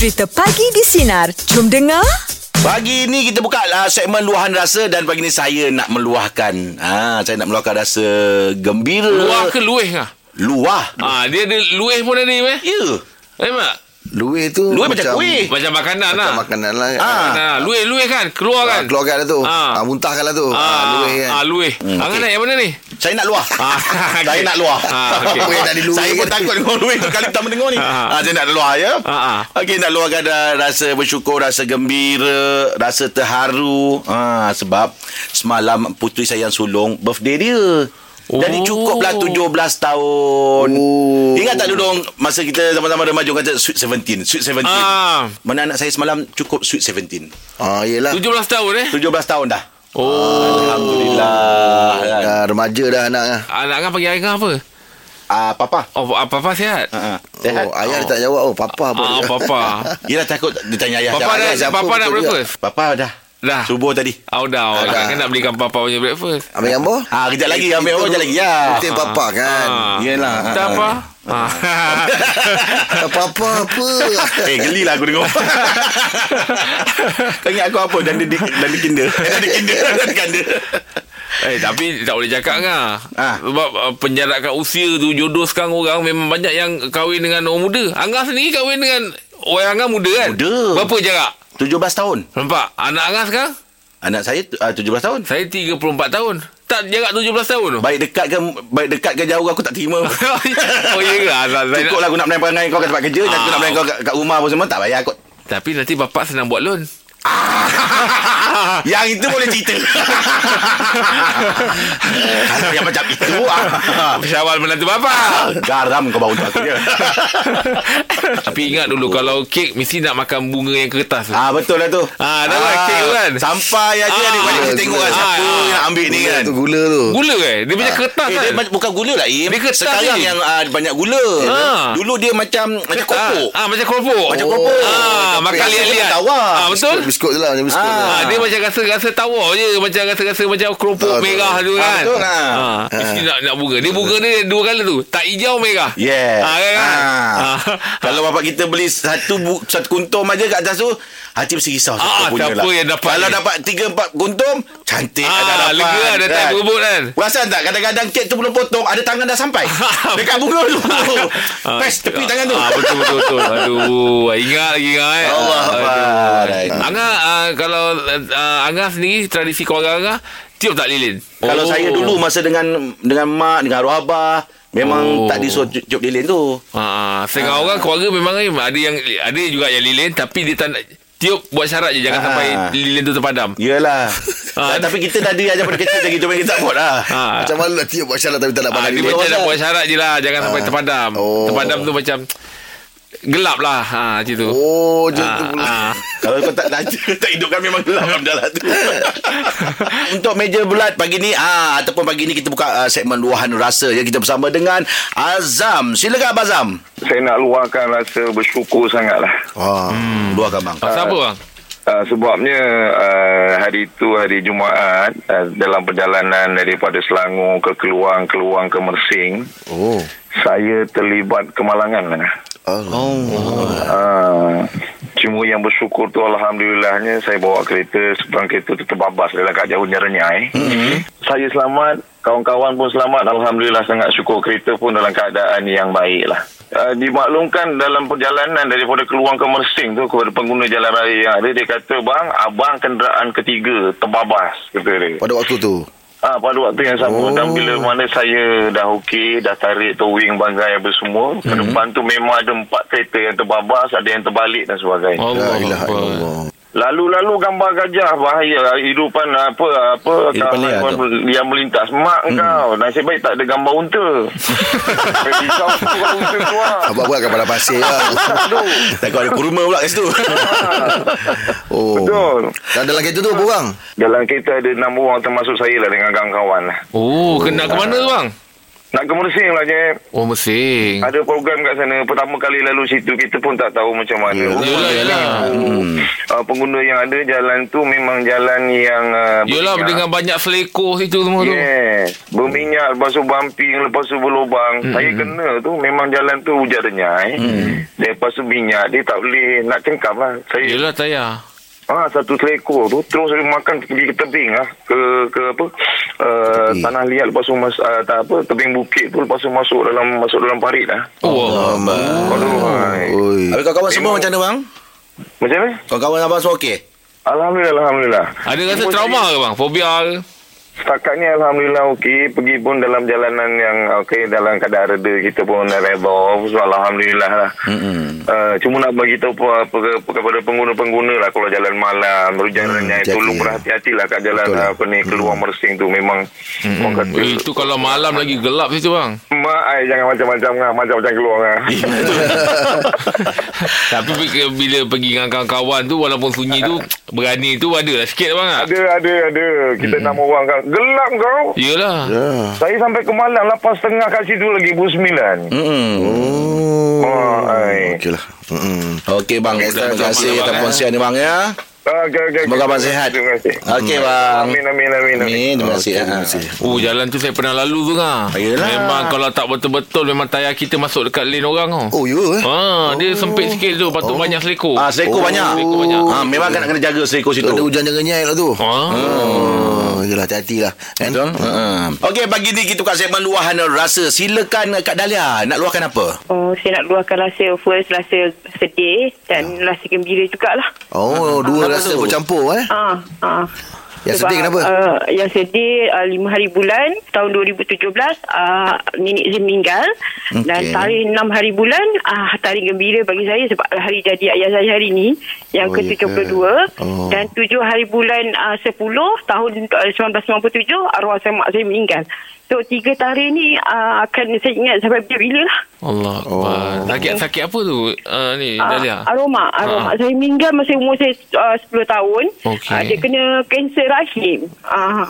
Cerita Pagi di Sinar. Jom dengar. Pagi ni kita buka uh, segmen luahan rasa dan pagi ni saya nak meluahkan. Ha, saya nak meluahkan rasa gembira. Luah ke lueh kah? Luah. Ah, dia ada lueh pun ada ni meh. Ya. Eh mak. Luih tu Luih macam kuih. Macam makanan lah. Macam makanan lah Ah. Nah, lueh lueh kan keluar kan. Keluarkan lah tu Ah. ah. Muntahkan lah tu ah. Ah, Luih kan Ah, lueh. Hmm, Angan okey. nak yang mana ni? Saya nak luah. Ah, saya okey. nak luah. Okey. Apa yang tak diluih Saya pun kan? takut dengan luih tu kali pertama dengar ni. Ah. Ah, saya nak luah ya. Ah. Okey nak luahkan uh, rasa bersyukur, rasa gembira, rasa terharu. Ah, sebab semalam puteri saya yang sulung birthday dia. Jadi Oh. cukuplah 17 tahun. Oh. Ingat tak dulu masa kita sama-sama remaja kata sweet 17, sweet 17. Ah. Mana anak saya semalam cukup sweet 17. Ah, yelah 17 tahun eh. 17 tahun dah. Oh. Alhamdulillah. Kan? Dah remaja dah anak ah. Anak kan panggil Angah apa? Ah, papa. Oh, apa-apa sihat? Ha, Sehat. Oh, ayah dia tak jawab Oh papa apa Ah, dia? papa. Yelah takut dia tanya ayah. Papa Ayah, dah, siapa papa juga? breakfast? Papa dah. Dah. Subuh tadi. Oh, dah. dah. Kan nak belikan papa punya breakfast. Ambil gambar Ah, kejap lagi ambil orang kejap lagi. Ya. Penting papa kan Ah. Yelah. Tak apa. Ah. Papa apa Eh geli lah aku dengar Kau ingat aku apa Dan dia Dan dia kinder Dan dia kinder Dan dia kinder Eh tapi tak boleh cakap kan Ah. Sebab uh, penjarakan usia tu Jodoh sekarang orang Memang banyak yang kahwin dengan orang muda Angah sendiri kahwin dengan Orang Angah muda kan Muda. Berapa jarak 17 tahun. Nampak? Anak Angah sekarang? Anak saya uh, 17 tahun. Saya 34 tahun. Tak jarak 17 tahun tu? Baik dekat ke Baik dekat ke jauh Aku tak terima. Oh ya ke? Saya Cukup lah aku nak menaik perangai kau kat tempat kerja Dan aku Ah. nak menaik kau kat, kat rumah apa semua Tak payah kot. Tapi nanti bapak senang buat loan. Yang itu boleh cerita. Kalau yang macam itu ah, Syawal menantu bapak. Garam kau bawa untuk aku je Tapi ingat dulu Kalau kek Mesti nak makan bunga yang kertas tu Ah betul lah tu. Ah, dah lah, kek kan? Sampai aja Ah. ni kita tengok kan Gula. siapa Ah, yang nak ambil ni Gula kan. tu gula tu Gula eh Dia macam kertas Eh, kan dia bukan gula lah Im. Dia kertas Sekarang ni. yang uh, banyak gula. Ah. Dulu dia macam macam kopok. Ah, ah, macam keropok. Macam Oh. kopok. Ah, makan liat-liat. tawar. Ah, betul? Biskut tu lah Macam biskut Ah. Ah, dia macam rasa rasa tawar je macam rasa-rasa macam keropok merah tu Ah, kan. betul, ah. Ah, mesti nak nak bunga. Dia bunga dia dua kala tu. Tak hijau merah. Yeah. Ah, kan? Kalau bapak kita beli satu satu kuntum aja kat atas tu, hati mesti risau Ah, siapa punya siapa lah. yang dapat Kalau ni? dapat tiga empat kuntum, cantik Ah, ada dapat. lega ada time berebut kan? Perasan tak kadang-kadang kek tu belum potong, ada tangan dah sampai. Dekat bunga tu. Pes tepi tangan tu. Ah, betul betul betul. Aduh, ingat lagi kan. eh. Allah Aduh. Akbar. Angah ah, kalau uh, Angah sendiri tradisi keluarga Angah tiup tak lilin? Kalau Oh. saya dulu masa dengan dengan mak, dengan arwah abah, memang Oh. tak disuruh cu- cup lilin tu. Ah, setengah orang keluarga memang eh, ada yang ada juga yang lilin tapi dia tak nak tiup buat syarat je jangan Ah. sampai lilin tu terpadam. Yalah. Ah. Tapi kita dah diajar pada kecil lagi Cuma kita tak buat lah Ha. Macam mana lah tiup buat syarat Tapi tak nak Ah, pandang dia dia macam nak buat syarat je lah Jangan sampai terpadam Oh. Terpadam tu macam Gelap lah ha, Macam tu Oh macam Ah, tu pula ah. Kalau kau tak tak, tak hidupkan memang gelap dah lah tu. Untuk meja bulat pagi ni ah ataupun pagi ni kita buka uh, segmen luahan rasa ya kita bersama dengan Azam. Silakan Abang Azam. saya nak luahkan rasa bersyukur sangatlah. Ah. Hmm, luahkan bang. Pasal apa bang? Uh, sebabnya uh, hari itu hari Jumaat uh, dalam perjalanan daripada Selangor ke Keluang, Keluang ke Mersing, Oh saya terlibat kemalangan. Oh, Uh, cuma yang bersyukur tu Alhamdulillahnya saya bawa kereta seberang kereta tu terbabas dalam kat jauh Nyerenyai. Mm-hmm. Saya selamat, kawan-kawan pun selamat. Alhamdulillah sangat syukur kereta pun dalam keadaan yang baik lah. Uh, dimaklumkan dalam perjalanan daripada Keluang ke Mersing tu kepada pengguna jalan raya yang ada dia kata bang abang kenderaan ketiga terbabas kata dia. Pada waktu tu Ah pada waktu yang sama Oh. dan bila mana saya dah okey dah tarik towing banggai apa semua mm-hmm. ke depan tu memang ada empat kereta yang terbabas ada yang terbalik dan sebagainya. La Allah Akbar. illallah Lalu-lalu gambar gajah bahaya hidupan apa apa Hidupan liar kawan yang melintas mak hmm. kau nasib baik tak ada gambar unta. Risau keluar. Abang buat kat pada pasir lah. Takut ada kurma pula kat situ. Oh Betul. Dan dalam kereta tu berapa orang? Dalam kereta ada enam orang termasuk saya lah dengan kawan-kawan. Oh kena ke mana tu bang? Nak ke Mersing lah, Jeb. Oh Mesing Ada program kat sana. Pertama kali lalu situ, kita pun tak tahu macam mana. Yelah yelah Uh, pengguna yang ada jalan tu memang jalan yang uh, Yelah berminyak. dengan banyak selekor situ semua tu Yes. Berminyak, lepas tu bumping, lepas tu berlubang. Hmm. Saya kena tu, memang jalan tu hujan renyai. Hmm. Lepas tu minyak, dia tak boleh nak cengkam lah. Saya, Yelah tayar ah, satu selekor tu, terus makan pergi ke tebing lah. Ke, ke apa, uh, tanah liat, lepas tu mas, uh, tak apa, tebing bukit tu, lepas tu masuk dalam masuk dalam parit lah. Oh, Aduh, hai. Oi. Habis kawan-kawan semua macam mana bang? Macam mana? Kawan-kawan abang semua okey? Alhamdulillah, Alhamdulillah. Ada rasa trauma ke bang? Fobia ke? Setakat ni Alhamdulillah okey. Pergi pun dalam jalanan yang okey. Dalam keadaan reda kita pun reda. So, Alhamdulillah lah. Uh, cuma nak bagi tahu apa, apa, apa, kepada pengguna-pengguna lah kalau jalan malam, berjalan Hmm, hmm, hati-hati. tolong berhati-hati lah kat jalan Betul lah. apa ni keluar Mersing tu memang hmm. orang kata Eh, itu kalau malam lagi gelap situ bang mak ai jangan macam-macam lah, macam-macam keluar lah. Tapi bila- pergi dengan kawan-kawan tu Walaupun sunyi tu Berani tu ada lah sikit bang ada ada ada kita hmm. enam orang kan gelap kau. Yelah Ya. Saya sampai ke malam lapan setengah kat situ lagi bu sembilan. Mm-mm. Oh. Oh. Okey lah. Mm-mm. Okey bang, terima kasih Bang, atas eh. perkongsian ni bang ya. Okay, okay, Semoga abang sihat. Terima kasih. Okey bang. Amin, amin, amin. amin. Amin, terima kasih. Okey, terima Ha. kasih. Oh jalan tu saya pernah lalu tu kan Yelah. Memang kalau tak betul-betul Memang tayar kita masuk dekat lane orang tau Oh, ya eh? Ah, dia sempit sikit tu Patut banyak selekor Ah, selekor Oh, banyak. selekor banyak. Ah, memang kan nak kena jaga selekor situ. Ada hujan jangan nyai lah tu. Ah. Oh, yelah hati-hati lah. Kan? Betul? Uh-huh. Okey, pagi ni kita buka segmen luahan rasa. Silakan Kak Dahlia, nak luahkan apa? Oh, saya nak luahkan rasa first rasa sedih dan rasa gembira jugalah. Oh, dua rasa tu? bercampur eh. Ah, ah. Yang sedih kenapa? Uh, yang sedih uh, 5 hari bulan tahun 2017 uh, nenek saya meninggal okay. dan tarikh 6 hari bulan uh, tarikh gembira bagi saya sebab hari jadi ayah saya hari ni yang Oh, ya ke? ke-72 Oh. dan 7 hari bulan uh, 10 tahun uh, 1997 arwah saya mak saya meninggal. So tiga tarikh ni uh, akan saya ingat sampai bila-bila lah. Allah Oh. oh. Sakit sakit apa tu uh, Ni Ah, Dahlia aroma aroma Ah. saya meninggal masa umur saya uh, 10 tahun Okey. Ah, dia kena kanser rahim ah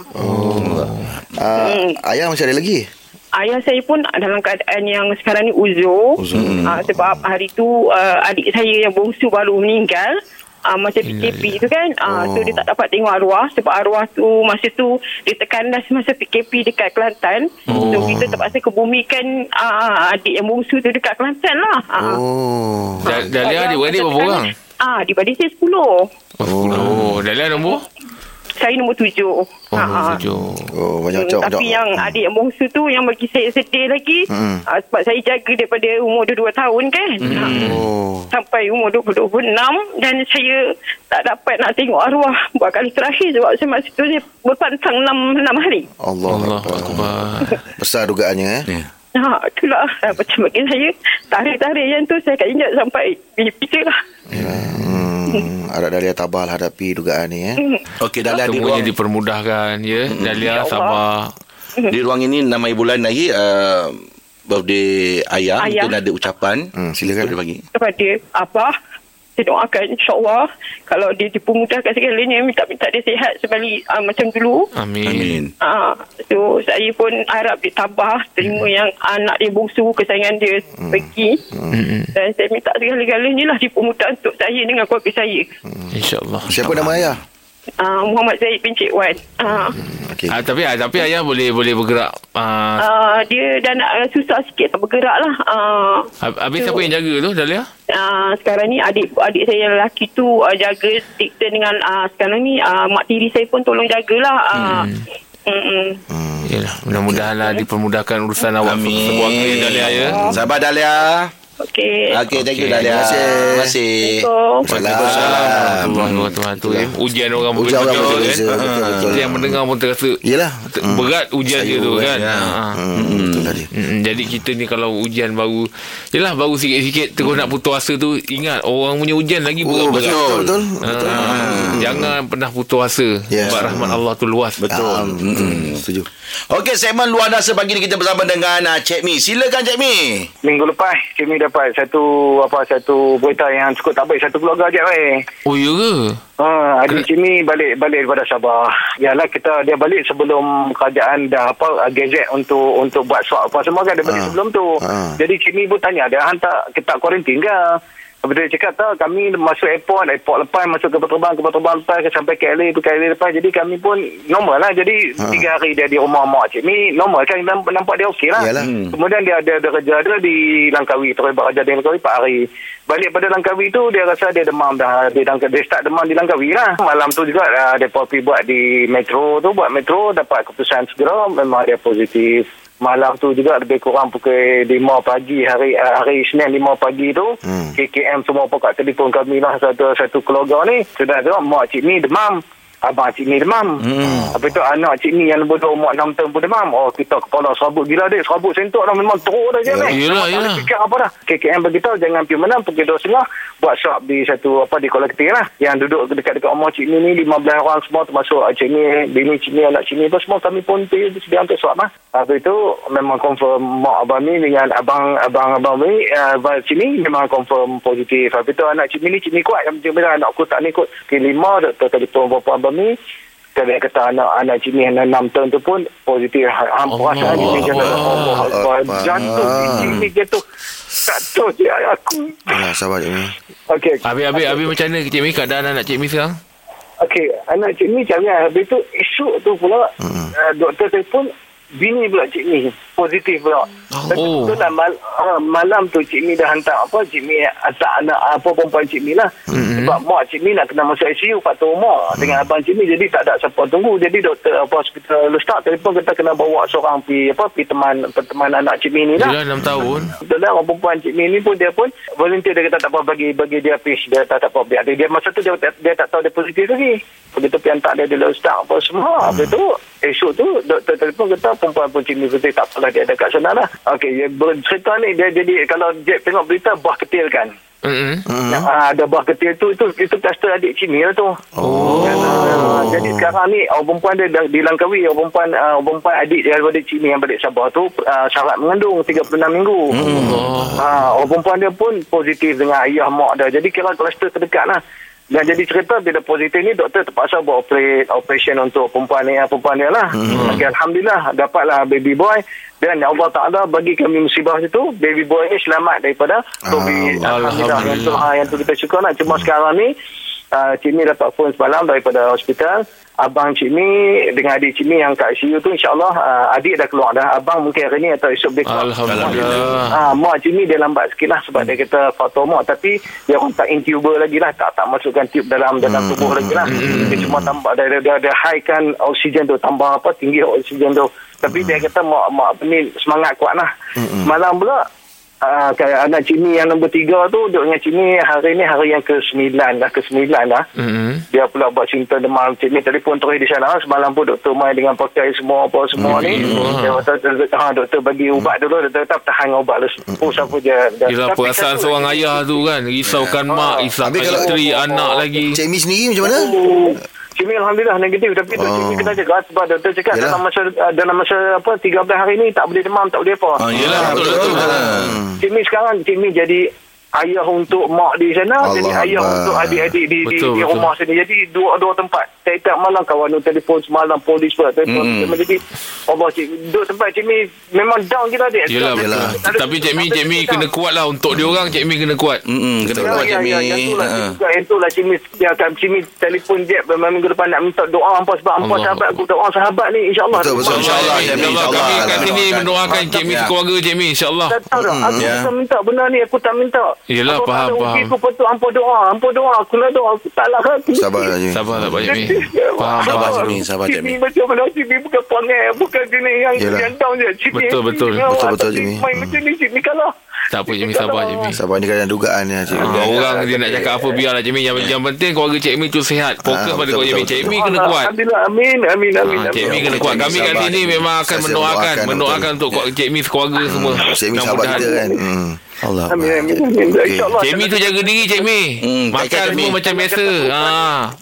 Ah, ayah masih ada lagi? ayah saya pun dalam keadaan yang sekarang ni uzur, Uzur. Ah, sebab hari tu uh, adik saya yang bongsu baru meninggal uh, masa PKP tu kan uh, Oh. so dia tak dapat tengok arwah sebab arwah tu masa tu dia terkandas masa PKP dekat Kelantan so Oh. kita terpaksa kebumikan uh, adik yang bongsu tu dekat Kelantan lah Ah. Oh. Dah- Dahlia adik-beradik berapa orang? Ah, adik-beradik saya 10. Oh, oh. Dahlia nombor? Saya nombor tujuh. Oh, Ha, nombor ha. tujuh Oh, banyak Hmm, cok. tapi yang adik yang bongsu tu yang bagi saya sedih lagi Hmm. uh, sebab saya jaga daripada umur 22 tahun kan ha, Oh. sampai umur 20-26 dan saya tak dapat nak tengok arwah buat kali terakhir sebab saya masa tu saya berpantang 6, 6 hari Allah. Allah Akbar. Besar dugaannya eh. Ya. Ha, itulah uh, macam bagi saya tarikh-tarikh yang tu saya akan ingat sampai bila-bila lah Hmm, harap Dahlia tabah lah hadapi dugaan ni eh. Okey, Dahlia di Semuanya ruang, dipermudahkan ya Dahlia Ya sabar di ruang ini 6 bulan lagi uh, birthday ayah. Ayah. Mungkin ada ucapan. Hmm, silakan. Boleh bagi. kepada Abah saya doakan insyaAllah. Kalau dia dipermudahkan segalanya minta-minta dia sihat sebalik uh, macam dulu. Amin, Amin. Ah, so saya pun harap dia tabah terima yang anak dia bongsu kesayangan dia pergi dan saya minta segala-galanya lah dipermudah untuk saya dengan keluarga saya. InsyaAllah. Siapa nama ayah? Ah, Muhammad Zaid bin Cik Wan ah, Okey. Ah, tapi ah, tapi ayah boleh boleh bergerak. Ah, ah, dia dah nak uh, susah sikit tak bergerak lah ah, hab- habis siapa yang jaga tu Dahlia? ah, sekarang ni adik adik saya yang lelaki tu uh, jaga dikta dengan ah, sekarang ni ah, mak tiri saya pun tolong jagalah ah, mm-mm. Yalah, mudah-mudahan lah dipermudahkan urusan awak Amin. sekeluarga Dahlia ya. Sabar Dahlia. Okey. Okey, thank you Okey. Dahlia. Terima kasih. Terima kasih. Assalamualaikum. Waalaikumsalam. Tuhan tu ya. Ujian orang Ujian orang berbeza berbeza, kan. betul, betul. Yang mendengar pun terasa Yelah. ter- berat ujian dia tu kan. ya. Ha. Hmm, betul tadi. Mm, jadi kita ni kalau ujian baru Yelah baru sikit-sikit Terus nak putus asa tu Ingat orang punya ujian lagi Oh, berat-berat betul, betul. Ah, Jangan pernah putus asa Yes. Sebab rahmat Allah tu luas Betul. Ah, betul. Setuju. Okey, segmen luar rasa pagi ni kita bersama dengan uh, Cik Mi. Silakan Cik Mi. Minggu lepas kami dah dapat satu apa satu berita yang cukup tak baik satu keluarga je weh. Oh ya ke? Ha, adik sini balik balik daripada Sabah. Yalah kita dia balik sebelum kerajaan dah apa gazet untuk untuk buat swab apa semua kan dia balik Ha. sebelum tu. Ha. Jadi sini pun tanya dia hantar kita kuarantin ke? Tu dia cakap tak kami masuk airport Airport lepas Masuk kapal terbang Kapal terbang lepas Sampai KLA tu KLA lepas. Jadi kami pun Normal lah. Jadi Ha. tiga hari dia di rumah mak cik. Ni Normal kan nampak, nampak dia okey lah. Yalah. hmm. Kemudian dia ada, kerja dia di Langkawi Terus kerja di Langkawi 4 hari. Balik pada Langkawi tu Dia rasa dia demam dah. Dia, dia, dia start demam di Langkawi lah. Malam tu juga uh, Dia pergi buat di metro tu Buat metro Dapat keputusan segera. Memang dia positif Malam tu juga lebih kurang pukul 5 pagi hari uh, hari Senin 5 pagi tu Hmm. KKM semua pokok telefon kami lah satu satu keluarga ni sudah tu mak cik ni demam abang cik ni demam. Hmm. apa tu anak cik ni yang lebih umur 6 tahun pun demam. Oh kita kepala serabut gila dek serabut sentuk dah memang teruk dah je Yalah. ni Yalah, Tak yalah. boleh fikir apa dah. KKM beritahu jangan pergi menang pukul 2 setengah. Buat swab di satu apa di kolektif lah. Yang duduk dekat-dekat rumah cik ni ni 15 orang semua termasuk cik ni bini cik ni anak cik ni pun semua kami pun pergi sedia untuk swab lah Habis itu memang confirm mak abang ni dengan abang abang abang ni uh, abang cik ni memang confirm positif. Habis itu anak cik ni cik ni kuat. Yang bila anak aku tak ni ikut. Ke lima doktor telefon bapa ni dia kata anak anak cik ni anak enam tahun tu pun positif. Hampir Allah rasa ni dia kata Allah. Allah Akbar. Allah. Jatuh cik ni jatuh. Tak tahu je aku. Alah sabar cik ni Okey. Habis, habis, habis macam mana Cik Mi keadaan anak Cik Mi sekarang? Okey, anak cik ni jangan. Habis tu esok tu pula Hmm. uh, doktor telefon bini pula cik ni positif pula. Oh. Tu lah mal, uh, malam tu cik ni dah hantar apa cik ni hantar anak apa perempuan cik ni lah. Mm-hmm. Sebab mak cik ni nak kena masuk ICU faktor umur mm. dengan abang cik ni jadi tak ada siapa tunggu. Jadi doktor apa hospital Lestak telefon kita kena bawa seorang pi apa pi teman teman anak cik ni lah. Yelah 6 tahun. Betul lah orang perempuan cik Mi ni pun dia pun volunteer dia kata tak apa bagi bagi dia fish dia tak tak apa dia, dia masa tu dia, dia, dia tak tahu dia positif lagi begitu pergi hantar dia di ustaz apa semua habis tu esok tu doktor telefon kata perempuan pun cik Mi positif tak apalah dia ada kat sana lah ok dia bercerita ni dia jadi kalau dia tengok berita bah ketil kan Mm-mm. Hmm. yang, ah, ada bah ketil tu itu itu plaster adik Mi lah tu Oh Ah, jadi sekarang ni orang perempuan dia dah di Langkawi orang perempuan uh, orang perempuan adik dia daripada cik ni yang balik Sabah tu uh, syarat mengandung 36 minggu. Hmm. Ha, orang perempuan dia pun positif dengan ayah mak dia. Jadi kira kluster terdekat lah. Dan jadi cerita bila positif ni doktor terpaksa buat operate, operation untuk perempuan ni perempuan dia lah. Hmm. Okay, Alhamdulillah dapatlah baby boy dan Allah Ta'ala bagi kami musibah itu baby boy ni selamat daripada COVID. Alhamdulillah. Yang tu, ha, yang tu kita syukur lah. Cuma sekarang ni uh, Cik Mi dapat phone semalam daripada hospital. Abang Cik Mi dengan adik Cik Mi yang kat ICU tu insyaAllah uh, adik dah keluar dah. Abang mungkin hari ni atau esok dia keluar. Alhamdulillah. Ah, mak Cik Mi dia lambat sikit lah sebab dia kata faktor mak. Tapi dia orang tak intuber lagi lah. Tak tak masukkan tube dalam dalam tubuh lagi lah. dia cuma tambah dia, dia, dia, dia high kan oksigen tu tambah apa tinggi oksigen tu. Tapi dia kata mak mak ni semangat kuat lah. Malam pula Uh, anak Cik Mi yang nombor tiga tu duduk dengan Cik Mi hari ni hari yang ke-9 dah ke-9 dah Mm-mm. dia pula buat simptom demam Cik Mi telefon terus di sana semalam pun doktor main dengan pakai semua apa semua ni. Dia kata ha, doktor bagi ubat dulu doktor kata tahan ubat dulu. Oh siapa je Dah- Yelah tapi perasaan seorang ayah tu kan Risaukan mak Risaukan isteri Anak lagi. Cik Mi sendiri macam mana Mi Alhamdulillah negatif tapi oh. Cik Mi kena jaga sebab doktor cakap Yelah. dalam masa uh, dalam masa apa 13 hari ni tak boleh demam tak boleh apa Ah, Yelah betul betul Cik Mi sekarang Mi jadi ayah untuk mak di sana Allah jadi ayah Akbar. untuk adik-adik di, di, Betul, di betul. rumah sini jadi dua dua tempat tiap-tiap malam kawan tu telefon semalam polis pula telefon Hmm. jadi Allah cik dua tempat Cik Mi memang down gila dia Yelah Yelah. betul Tapi Cik Mi Cik Mi kena kuat lah Untuk dia orang Cik Mi kena kuat Hmm, kena Ya, buat ya, Cik Mi. ya, yang itulah, Ha. juga, yang itulah Cik Mi, yang kat Cik Mi telefon Jeb memang minggu depan nak minta doa apa sebab apa sahabat aku doa sahabat ni insyaAllah. Betul, betul. InsyaAllah, InsyaAllah Kami kat sini Doakan. mendoakan Cik Mi sekeluarga Cik Mi InsyaAllah Tak. Aku tak minta benda ni. Aku tak minta. Yelah, faham, tak faham. Aku patut hampa doa. Hampa doa. Aku nak doa. Aku tak lah. Sabar Sabar sabar Cik Mi Faham Sabar, faham Cik Mi. Sabar, Cik Mi. Macam mana Cik Mi bukan panggil. Bukan jenis yang, Yelah. yang down je. Cik Mi. Betul, betul. Betul-betul, Cik Mi. Main macam ni Cik Mi kalah. Tak apa Mi sabar Mi Sabar ni kadang dugaan ya Cik Mi Ah, Orang dia nak cakap apa Biarlah Cik Mi Yang, yang penting keluarga Cik Mi tu sihat Fokus Ah, pada betul, keluarga Cik Mi betul, Cik Mi betul. kena kuat Alhamdulillah. Amin. Amin. Amin. Ah, Cik Mi amin. kena kuat Kami kat sini memang akan mendoakan doakan, Mendoakan untuk Cik Mi sekeluarga semua Cik Mi sabar Mudah-mudahan. kita kan hmm. Allah. Amin. Amin. amin. Okey. InsyaAllah. Cik Mi tu jaga diri Cik Mi Hmm, Makan baik, Cik Mi. semua macam biasa ha,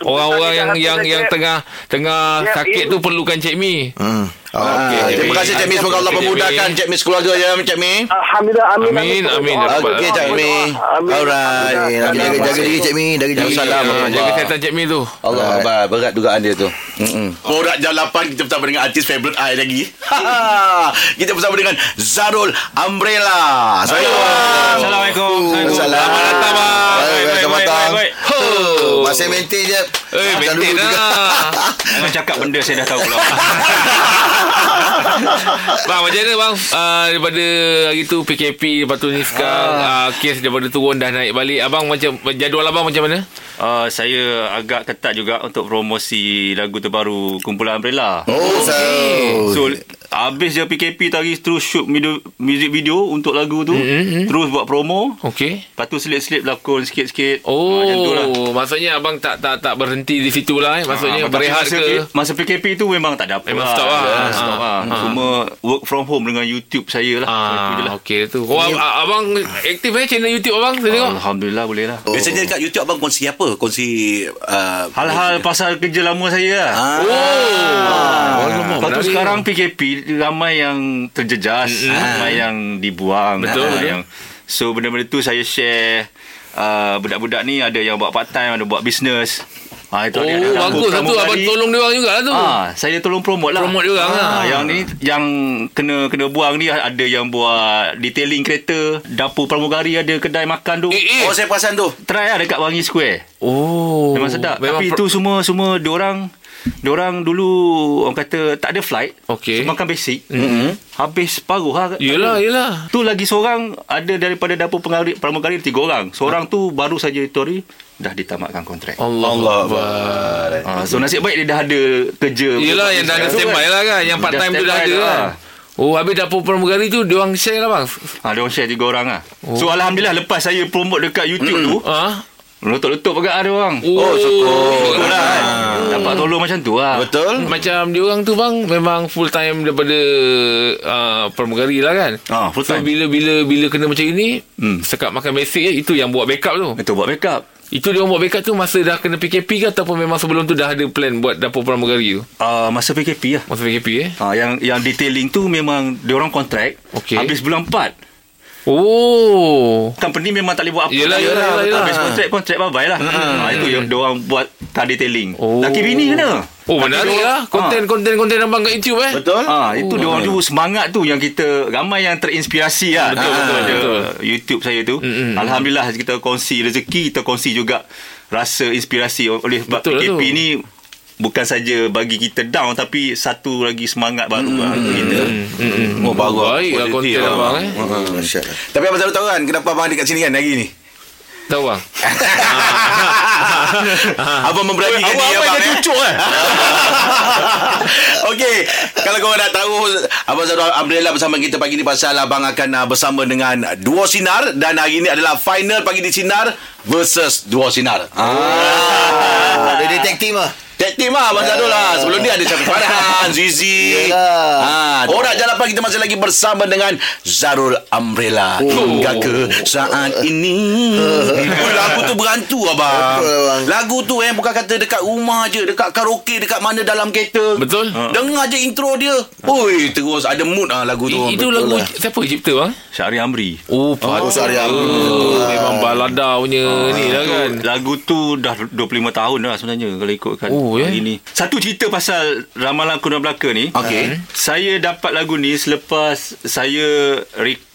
Orang-orang yang yang yang tengah Tengah Ya, sakit ya. tu perlukan Cik Mi Hmm. Ah, terima kasih Cik Mi. Semoga Allah Okey, Cik Mi. memudahkan Cik Mi sekeluarga ya Cik Mi. Alhamdulillah amin Amin, amin. Okey Cik Mi. Alright. Jaga, jaga, jaga diri Cik Mi. Jaga diri. Salam. Jaga kesihatan Cik Mi tu. Allah Akbar Berat dugaan dia tu. Mm-mm. Borak jam 8 Kita bersama dengan artis favorite I lagi. Kita bersama dengan Zarul Umbrella. Assalamualaikum. Assalamualaikum. Selamat datang bang. Baik, baik, Welcome baik, datang. baik, Oh, Masih maintain je Eh dulu juga. lah Jangan cakap benda saya dah tahu pula. Bang macam mana bang uh, Daripada hari tu PKP Lepas tu ni sekarang uh, Kes daripada turun Dah naik balik Abang macam Jadual abang macam mana Uh, saya agak ketat juga untuk promosi lagu terbaru Kumpulan Umbrella. Oh, so, So habis je PKP tadi terus shoot video, music video untuk lagu tu. Mm-hmm. Terus buat promo. Okey Lepas tu selip-selip lakon sikit-sikit. Oh, macam tu lah. maksudnya abang tak tak tak berhenti di situ lah eh. Maksudnya tapi berehat masa, ke? Masa PKP tu memang tak ada apa Memang stop lah. Ah, stop lah. ah. Cuma work from home dengan YouTube saya lah. Itu je lah. Ah, okey tu. Oh, ab- abang aktif eh channel YouTube abang saya tengok. Alhamdulillah boleh lah. Biasanya dekat YouTube abang kongsi apa? Kongsi uh, Hal-hal pasal kerja lama saya lah. Ah. Oh, alamak, Lepas tu sekarang PKP ramai yang terjejas, ramai yang dibuang, Betul, Ah, betul. yang so benda-benda tu saya share uh, budak-budak ni ada yang buat part time, ada buat bisnes. Ha, itu Oh, ada- ada bagus aku lah tu abang tolong dia orang jugalah tu. Ah, saya tolong promote lah. Promote dia orang Ah, lah. Yang ni yang kena kena buang ni ada yang buat detailing kereta, dapur pramugari ada kedai makan tu. Eh, eh. Oh saya perasan tu Try lah dekat Wangi Square. Oh. Memang sedap. Memang Tapi pro- itu semua semua diorang diorang dulu orang kata tak ada flight. Okey. So, makan basic. Mm-hmm. Habis paruh lah. Yelah, yelah. Tu lagi seorang ada daripada dapur pramugari, pramugari tiga orang. Seorang tu baru saja itu hari dah ditamatkan kontrak. Allah. Allah Ha, so nasib baik dia dah ada kerja. Yelah yang dah ada standby lah kan. Yang part Dah time tu dah ada dah. kan. Oh, habis dapur pramugari tu dia orang share lah bang. Ha, dia orang share tiga orang lah. Oh. So Alhamdulillah lepas saya promote dekat YouTube tu, Ah. Letup-letup agak ada orang. Oh, syukur. Betul lah kan. Dapat tolong macam tu lah. Betul Macam dia orang tu bang memang full time daripada uh, pramugari lah kan. Ah, full So time. bila bila bila kena macam ini, Hmm. sekat makan basic je itu yang buat backup tu. Itu buat backup. Itu dia orang buat backup tu masa dah kena PKP ke ataupun memang sebelum tu dah ada plan buat dapur pramugari tu? Uh, masa PKP lah. Masa PKP eh. Ha, yang yang detailing tu memang dia orang kontrak Okey. habis bulan 4. Oh. Company memang tak boleh buat apa. Yelah, yelah, yelah, yelah. Habis kontrak kontrak bye-bye lah. Ha, itu yang dia orang buat car detailing. Oh. Laki bini kena. Oh menarik dia orang- lah Konten-konten konten abang kat YouTube eh Betul Ah, itu dia orang dulu semangat tu yang kita ramai yang terinspirasi lah. Betul, betul, daripada betul. YouTube saya tu. Mm-mm. Alhamdulillah kita kongsi rezeki, kita kongsi juga rasa inspirasi oleh Betul lah PKP tu. ni bukan saja bagi kita down tapi satu lagi semangat baru lah untuk kita. Oh bagus Baik lah konten Positif, abang eh. Lah. Tapi abang Zarul tahu kan Kenapa abang ada kat sini kan hari ni? Tahu bang. Abang memberanikan Awak diri apa abang yang eh. cucuk eh. Okey, kalau korang nak tahu Abang Zarul Umbrella bersama kita pagi ni pasal abang akan uh, bersama dengan Duo Sinar. Dan hari ni adalah final pagi di Sinar versus Duo Sinar. Ah. Ada detektif lah. Tag team lah Abang Zarul lah. Sebelum ni ada Syafiq Farhan Zizi. Ha, Orang jalapan kita masih lagi bersama dengan Zarul Umbrella Hingga ke saat ini. Oh, Lagu tu berantu abang. Betul, abang. Lagu tu eh Bukan kata dekat rumah je Dekat karaoke Dekat mana dalam kereta. Betul. Dengar je intro dia. Oi terus ada mood ah lagu tu. I- Itu lagu Siapa yang cipta bang Syahri Amri. Oh patut Syahri Amri. Oh, Memang balada punya Ni lah kan Lagu tu dah 25 tahun dah sebenarnya kalau ikutkan Oh, ya? hari ni. Satu cerita pasal Ramalan Kuno Belaka ni. Okey. Saya dapat lagu ni selepas saya record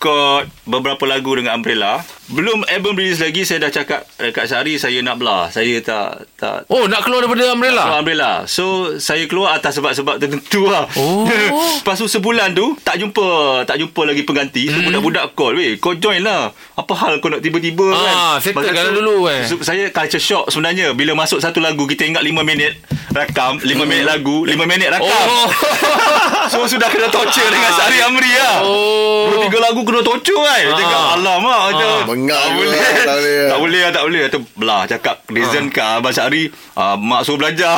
beberapa lagu dengan Umbrella. Belum album release lagi saya dah cakap dekat Syahri saya nak belah. Saya tak tak Oh nak keluar daripada keluar Umbrella Umbrella. So saya keluar atas sebab-sebab tertentu lah. Oh. Lepas tu sebulan tu tak jumpa tak jumpa lagi pengganti. So budak-budak call, "Weh, kau join lah. Apa hal kau nak tiba-tiba Ah, kan?" settle Masa kan tu, dulu, eh. so, saya culture shock sebenarnya bila masuk satu lagu kita ingat 5 minit rakam, 5 minit lagu, 5 minit rakam. Oh So sudah kena torture dengan Sari Amri lah. Oh Dua tiga lagu kena torture kan. Dia cakap alamak macam Bengis Dengar Tak je boleh. lah, Tak boleh Tak boleh lah, tak boleh. Kata belah cakap reason kat Abang Syahri, ah, mak suruh belajar.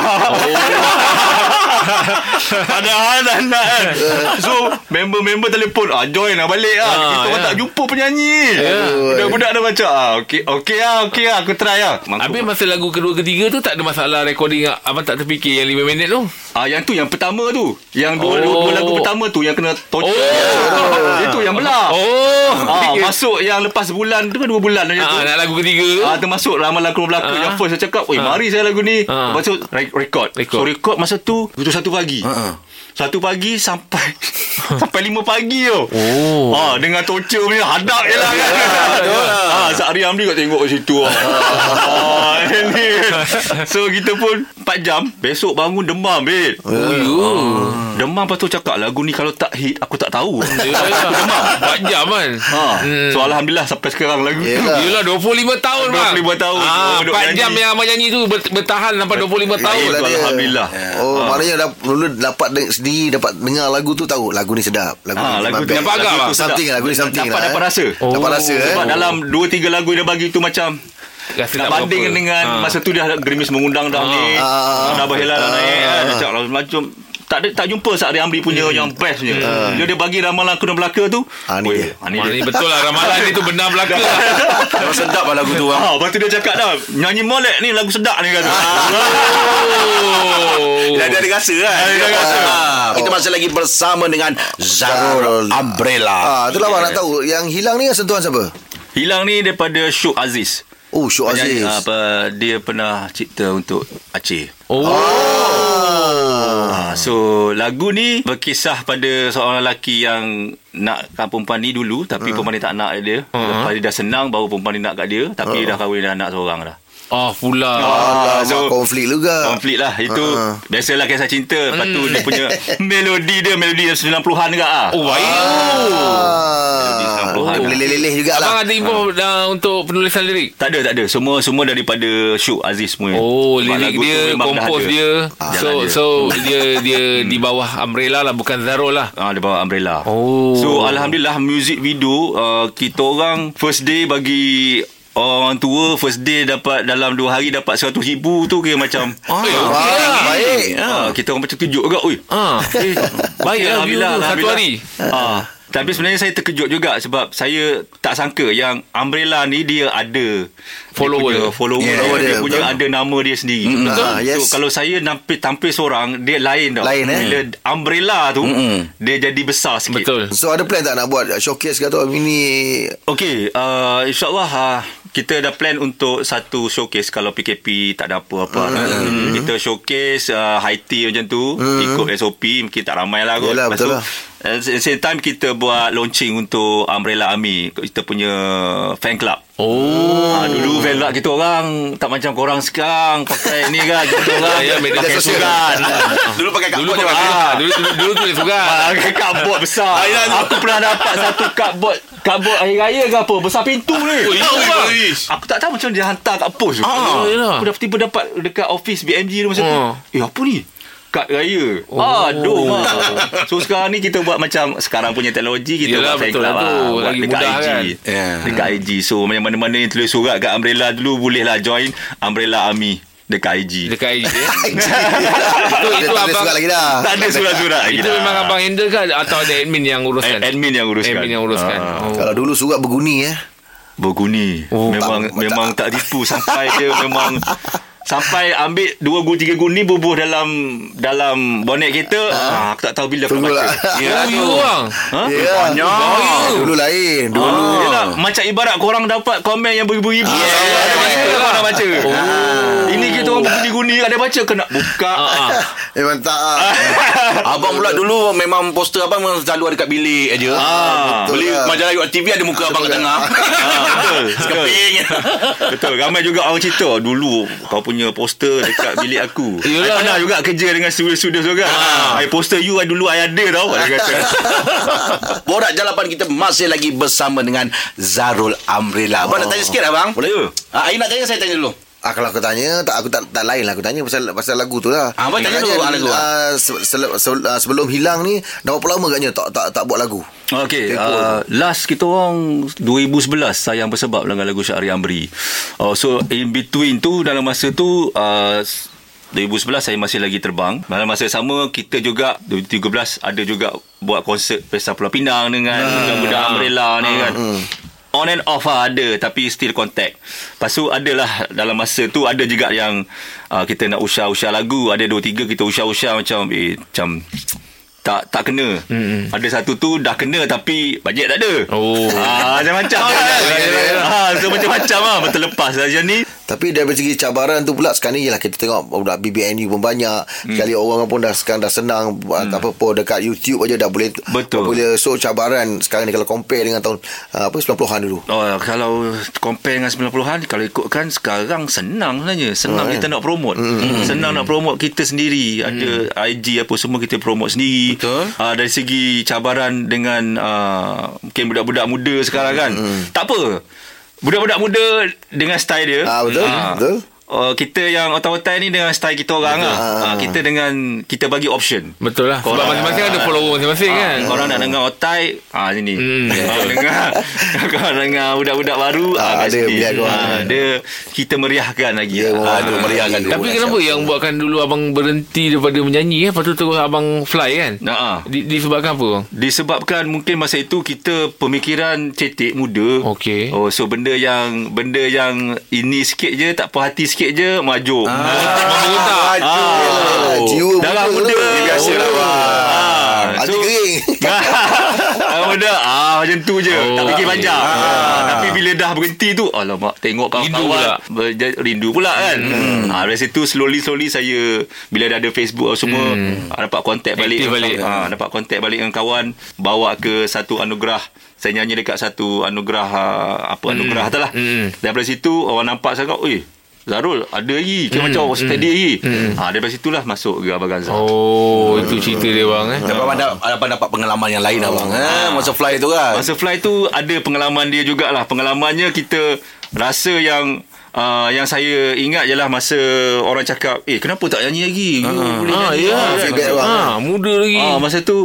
Padahal dah nak kan. So, member-member telefon, ah, join lah balik lah. Ah, Kita orang ya. tak jumpa penyanyi. Ya. Budak-budak dah macam, ah, okey, okey lah, okey lah, aku try lah. Habis masa lagu kedua ketiga tu tak ada masalah recording abang tak terfikir yang 5 minit tu. Ah yang tu yang pertama tu. Yang dua, Oh. dua, dua lagu pertama tu yang kena torture. Oh. Itu yang belah. Oh. Ah, masuk yang lepas sebulan tu kan dua bulan macam tu. Ah, nak lagu ketiga tu. Ah, termasuk ramalan keluar belakang Ah. Yang first saya cakap Weh Ah. mari saya lagu ni Ah. Lepas tu re- record. Record. So record masa tu Itu satu pagi Ah. Satu pagi sampai Sampai lima pagi tu Oh. ah, Dengan torture punya Hadap je lah kan ah, Sehari Amri kat tengok kat situ ah. ah. So kita pun 4 jam Besok bangun demam babe Oh, you. Demam lepas tu cakap Lagu ni kalau tak hit Aku tak tahu Demam. 4 jam kan. ha. So Alhamdulillah Sampai sekarang lagu Yelah. Yelah 25 tahun bang 25 tahun. ah, Oh, duk 4 jam nyanyi. yang abang nyanyi tu ber- Bertahan sampai 25 tahun Yelah dia. Alhamdulillah Oh maknanya dah, dulu dapat de- sendiri dapat dengar lagu tu tahu lagu ni sedap. Lagu Ha, ni lagu tu memang Dapat agak, lagu sedap. Something lah, lagu ni something Dapat lah, dapat eh. rasa Oh. Dapat rasa eh. Sebab dalam 2-3 lagu dia bagi tu macam Rasa nak banding berapa. dengan Ah. masa tu dia gerimis mengundang dah ni. Ah. Dah berhelal dah naik kan. Macam macam tak ada tak jumpa Sa'ri Amri punya yang best punya. Dia dia bagi ramalan kuda Melaka tu. Ah, ni dia. ah, ni dia. betul lah Ramalan ni tu benar belaka Memang sedap lah lagu tu bang. Ha, lepas tu dia cakap dah Nyanyi molek ni lagu sedap ni kata Oh Dah ada rasa kan Ada rasa. Ah, Kita masih lagi bersama dengan Zarul Umbrella Ah, itulah bang nak tahu yang hilang ni sentuhan siapa? Hilang ni daripada Syuk Aziz Oh, Syuk Penyanyi, Aziz. ah, apa, Dia pernah cipta untuk Aceh Oh Ah, so lagu ni berkisah pada seorang lelaki yang nakkan perempuan ni dulu tapi perempuan ni tak nak dia. Lepas dia dah senang baru perempuan ni nak kat dia tapi dia dah kahwin dah anak seorang dah. Ah pula Alamak, so- konflik juga. Konflik lah Itu Ah. Biasalah kisah cinta Lepas tu dia punya Melodi dia Melodi 90-an juga ah. Oh baik Ah, Oh. leleh-leleh Abang jugalah. ada info dah untuk penulisan lirik Tak ada tak ada Semua semua daripada Syuk Aziz semua Oh, lirik dia, kompos dia. Ah, so jalan dia. so dia dia di bawah umbrella lah bukan Zarul lah. Ah, dia bawa umbrella. Oh. So alhamdulillah music video uh, kita orang first day bagi orang tua first day dapat dalam 2 hari dapat 100 ribu tu kira macam ya, Wah, okey lah. baik. ah, kita orang macam kejut juga oi. Ah. Eh, Baik lah view tu, satu hari. Ah, tapi sebenarnya saya terkejut juga sebab saya tak sangka yang Umbrella ni dia ada Follower. dia punya follower Yeah, dia, dia, punya betul. ada nama dia sendiri. Betul. Ah, yes. So kalau saya tampil tampil seorang dia lain tau. Lain, eh? Bila Umbrella tu Mm-mm. dia jadi besar sikit. Betul. So ada plan tak nak buat showcase ke atau mini Okey, uh, insyaAllah uh, kita dah plan untuk satu showcase kalau PKP tak ada apa-apa. Hmm. Kita showcase uh, high tea macam tu, hmm. ikut SOP, mungkin tak ramai lah kot. Yelah, betul tu, lah. At the same time kita buat launching untuk Umbrella Army kita punya fan club. Oh. Ha, dulu fan club kita orang tak macam korang sekarang pakai ni kan kita orang Ya, media pakai sosial. sugan. Dulu pakai Dulu kapot je pakai ah, dulu dulu dulu. Pakai cupboard besar. Aku pernah dapat satu cupboard cupboard hari raya ke apa besar pintu ni. Oh, bang. Aku tak tahu macam dia hantar kat pos. Ah. Aku dah tiba dapat dekat office BMG tu masa Ah. tu. Eh apa ni? Kad raya. Oh. Aduh mak. So sekarang ni kita buat macam sekarang punya teknologi kita Yelah, buat fan betul club lah tu. lah. Buat Lagi dekat mudah IG. kan. Ya. Dekat IG. So macam mana-mana yang tulis surat kat Umbrella dulu boleh lah join Umbrella Army dekat IG. Dekat IG. eh. Itu itu tak ada abang- surat lagi dah. Tak ada surat-surat lagi Itu dah. memang abang handle kan atau ada admin yang uruskan? Ad- Admin yang uruskan. Admin yang uruskan. Ah. Oh. Kalau dulu surat berguni eh. Berguni. Oh, memang tak- memang tak tipu sampai dia memang sampai ambil dua guni tiga guni bubuh dalam dalam bonet kereta. Ah, aku tak tahu bila aku Tunggulah. baca. Ya, bang. Ha? Ya. Dulu lain. Dulu. Ah, yelah, macam ibarat korang dapat komen yang beribu-ribu. Yeah, ada baca, korang dah baca. Oh. Ini kita orang berguni-guni ada baca kena buka. Ah, Memang tak. ah. Abang pula dulu memang poster abang memang selalu ada kat bilik aja. Ah, Beli lah. majalah UAT TV ada muka abang kat tengah. Ah, betul. betul. Sekeping. Betul Ramai juga orang cerita Dulu kau punya poster Dekat bilik aku Yelah. I pernah juga kerja Dengan studio-studio tu kan ah. I poster you I dulu I ada tau Dia kata Borak jalapan kita masih lagi bersama dengan Zarul Amrila. Abang nak tanya sikit abang? Boleh ke? Ah, Air nak tanya saya tanya dulu. Ah kalau aku tanya tak aku tak tak lain lah aku tanya pasal pasal lagu tu lah. Ah, abang tanya dulu, ah, lagu, ah. ah, se- se- se- ah, sebelum hilang ni dah berapa lama agaknya tak tak tak buat lagu. Okey, uh, last kita orang 2011 sayang bersebab dengan lagu Syahri Amri. Uh, so in between tu dalam masa tu uh, 2011 saya masih lagi terbang. Dalam masa sama kita juga 2013 ada juga buat konsert Pesta Pulau Pinang dengan budak-budak Umbrella ni kan. On and off lah ada Tapi still contact. Lepas tu adalah Dalam masa tu Ada juga yang uh, Kita nak usah-usah lagu Ada dua tiga Kita usah-usah macam Eh macam tak tak kena. Mm-hmm. Ada satu tu dah kena tapi bajet tak ada. Oh. Ah macam-macam kan. Ah so macam-macam ah betul lepas saja ni. Tapi dari segi cabaran tu pula sekarang ni lah kita tengok budak BBNU pun banyak. Hmm. Sekali orang pun dah sekarang dah senang hmm. apa pun dekat YouTube aja dah boleh Betul. boleh so cabaran sekarang ni kalau compare dengan tahun uh, apa 90-an dulu. Oh, kalau compare dengan 90-an Kalau ikutkan sekarang senang sebenarnya Senang Oh, kita kan? nak promote mm. Senang nak promote kita sendiri Ada IG apa semua kita promote sendiri Betul. uh, Dari segi cabaran dengan uh, Mungkin budak-budak muda sekarang kan Tak apa Budak-budak muda dengan style dia Ah betul? Ah, Betul. Uh, kita yang otai-otai ni dengan style kita orang lah. Uh, kita dengan kita bagi option. Betul lah Sebab Korang- masing-masing ada follower masing-masing Ah, kan Korang nak dengar otai Ah sini Hmm. Korang dengar Korang dengar budak-budak baru Ah, kat ada, biar korang. Ah, Ada Kita meriahkan lagi Ya, Ah, orang tu tu meriahkan lagi. Tapi Oh, kenapa yang buatkan dulu abang berhenti daripada menyanyi eh? Lepas tu terus abang fly kan? Nah, ah. Di, disebabkan apa? Disebabkan mungkin masa itu kita pemikiran cetek muda. Okey. Oh so benda yang benda yang ini sikit je tak puas hati sikit je maju. Memang berontak. Ah, jiwa Darah muda muda. tu. Dia biasalah, bang. Ah, Hati so- kering. Ah, muda ah macam tu je Oh, tak fikir panjang ah. tapi bila dah berhenti tu alamak tengok Rindu kawan-kawan pula. berja- rindu pula kan hmm. ah, dari situ slowly slowly saya bila dah ada Facebook semua hmm. ah, dapat kontak balik, Aktif balik. Ah, dapat kontak balik dengan kawan bawa ke satu anugerah saya nyanyi dekat satu anugerah ah, apa anugerah tu lah Hmm. daripada situ orang nampak sangat oi Zarul ada lagi Kira macam orang steady lagi ah, Daripada situlah masuk ke Abang Ganza Oh, itu cerita dia bang eh. Dapat abang, dapat, abang dapat pengalaman yang lain abang. Ha, masa fly tu kan. Masa fly tu ada pengalaman dia jugalah. Pengalamannya kita rasa yang Uh, yang saya ingat ialah masa orang cakap Eh kenapa tak nyanyi lagi You boleh Ah, nyanyi ya. Ah, feedback masa- bang. Ha, muda lagi. Ah, masa tu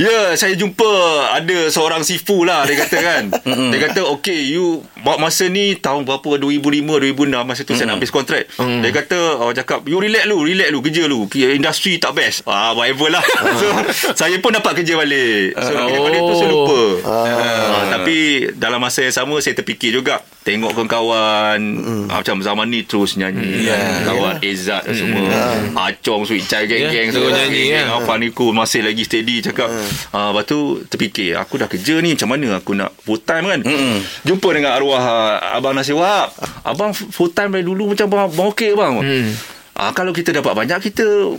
Ya, saya jumpa ada seorang sifu lah dia kata kan. dia kata, "Okay, you buat masa ni tahun berapa 2005 2006 masa tu saya nak habis kontrak." Dia kata, "Orang cakap, you relax lu, relax lu, kerja lu. Industri tak best." Ah, whatever lah. so, saya pun dapat kerja balik. So, daripada tu saya lupa. Ah, tapi dalam masa yang sama saya terfikir juga tengok kawan-kawan. Ah, macam zaman ni terus nyanyi. Yeah. kawan Izzat semua. Acong Sweet Chai geng-geng Yeah, semua terus nyanyi, geng-geng ya. Afan Niko masih lagi steady cakap ah, lepas tu terfikir aku dah kerja ni macam mana aku nak full time kan? Mm-mm. jumpa dengan arwah ah, Abang Nasir Wahab. Abang full time dari dulu macam bang, bang okey bang. Hmm. Ah, kalau kita dapat banyak kita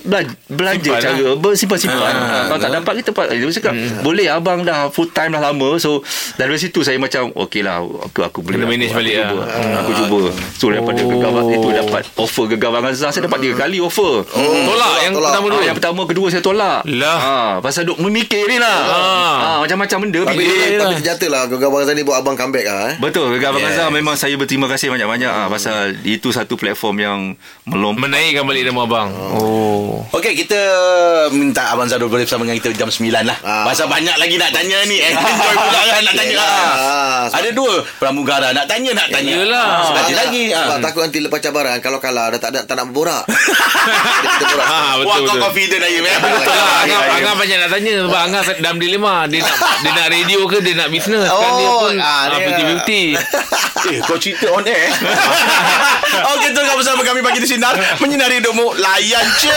belanja, belanja Simpan cara bersimpan-simpan. Ah, Ah, kalau tak dapat kita pak dia cakap boleh abang dah full time dah lama so dari situ saya macam okey lah aku aku boleh Kena aku, manage aku, balik cuba. lah. Hmm, aku cuba so daripada Oh. itu dapat offer gegar Abang Azhar saya dapat tiga kali offer Tolak yang tolak. pertama dulu. Ah, yang pertama kedua saya tolak Lah. ah, pasal duk memikir ni lah Ah. ah, macam-macam benda Tapi fikir. tapi terjata lah Gegar Abang Zani buat abang comeback lah eh. Betul Gegar Abang Yes. Azhar memang saya berterima kasih banyak-banyak ah, pasal itu satu platform yang melompat Menaikkan balik nama abang. Oh. Okey, kita minta Abang Zadul boleh bersama dengan kita jam 9 lah. Ah. Pasal banyak lagi nak tanya ni. Eh, enjoy pula kan nak tanya. Yelah. Ah. Ah, Ada dua pramugara nak tanya nak tanya. Yelah. Ah, Sebab Sekali nak- lagi. Sebab ah. takut nanti lepas cabaran Kalau kalah dah tak, ada, tak nak berborak Kita borak Ha, Wah, betul kau betul. confident Aim eh. Betul lah Angah, ya. Angah banyak nak tanya Sebab Angah dalam dilema Dia nak dia nak radio ke Dia nak bisnes Kan dia Oh, pun ah, ah, dia- 50-50 Eh, kau cerita on air. Okey, tengok bersama kami pagi di sinar menyinari hidupmu. Layan je.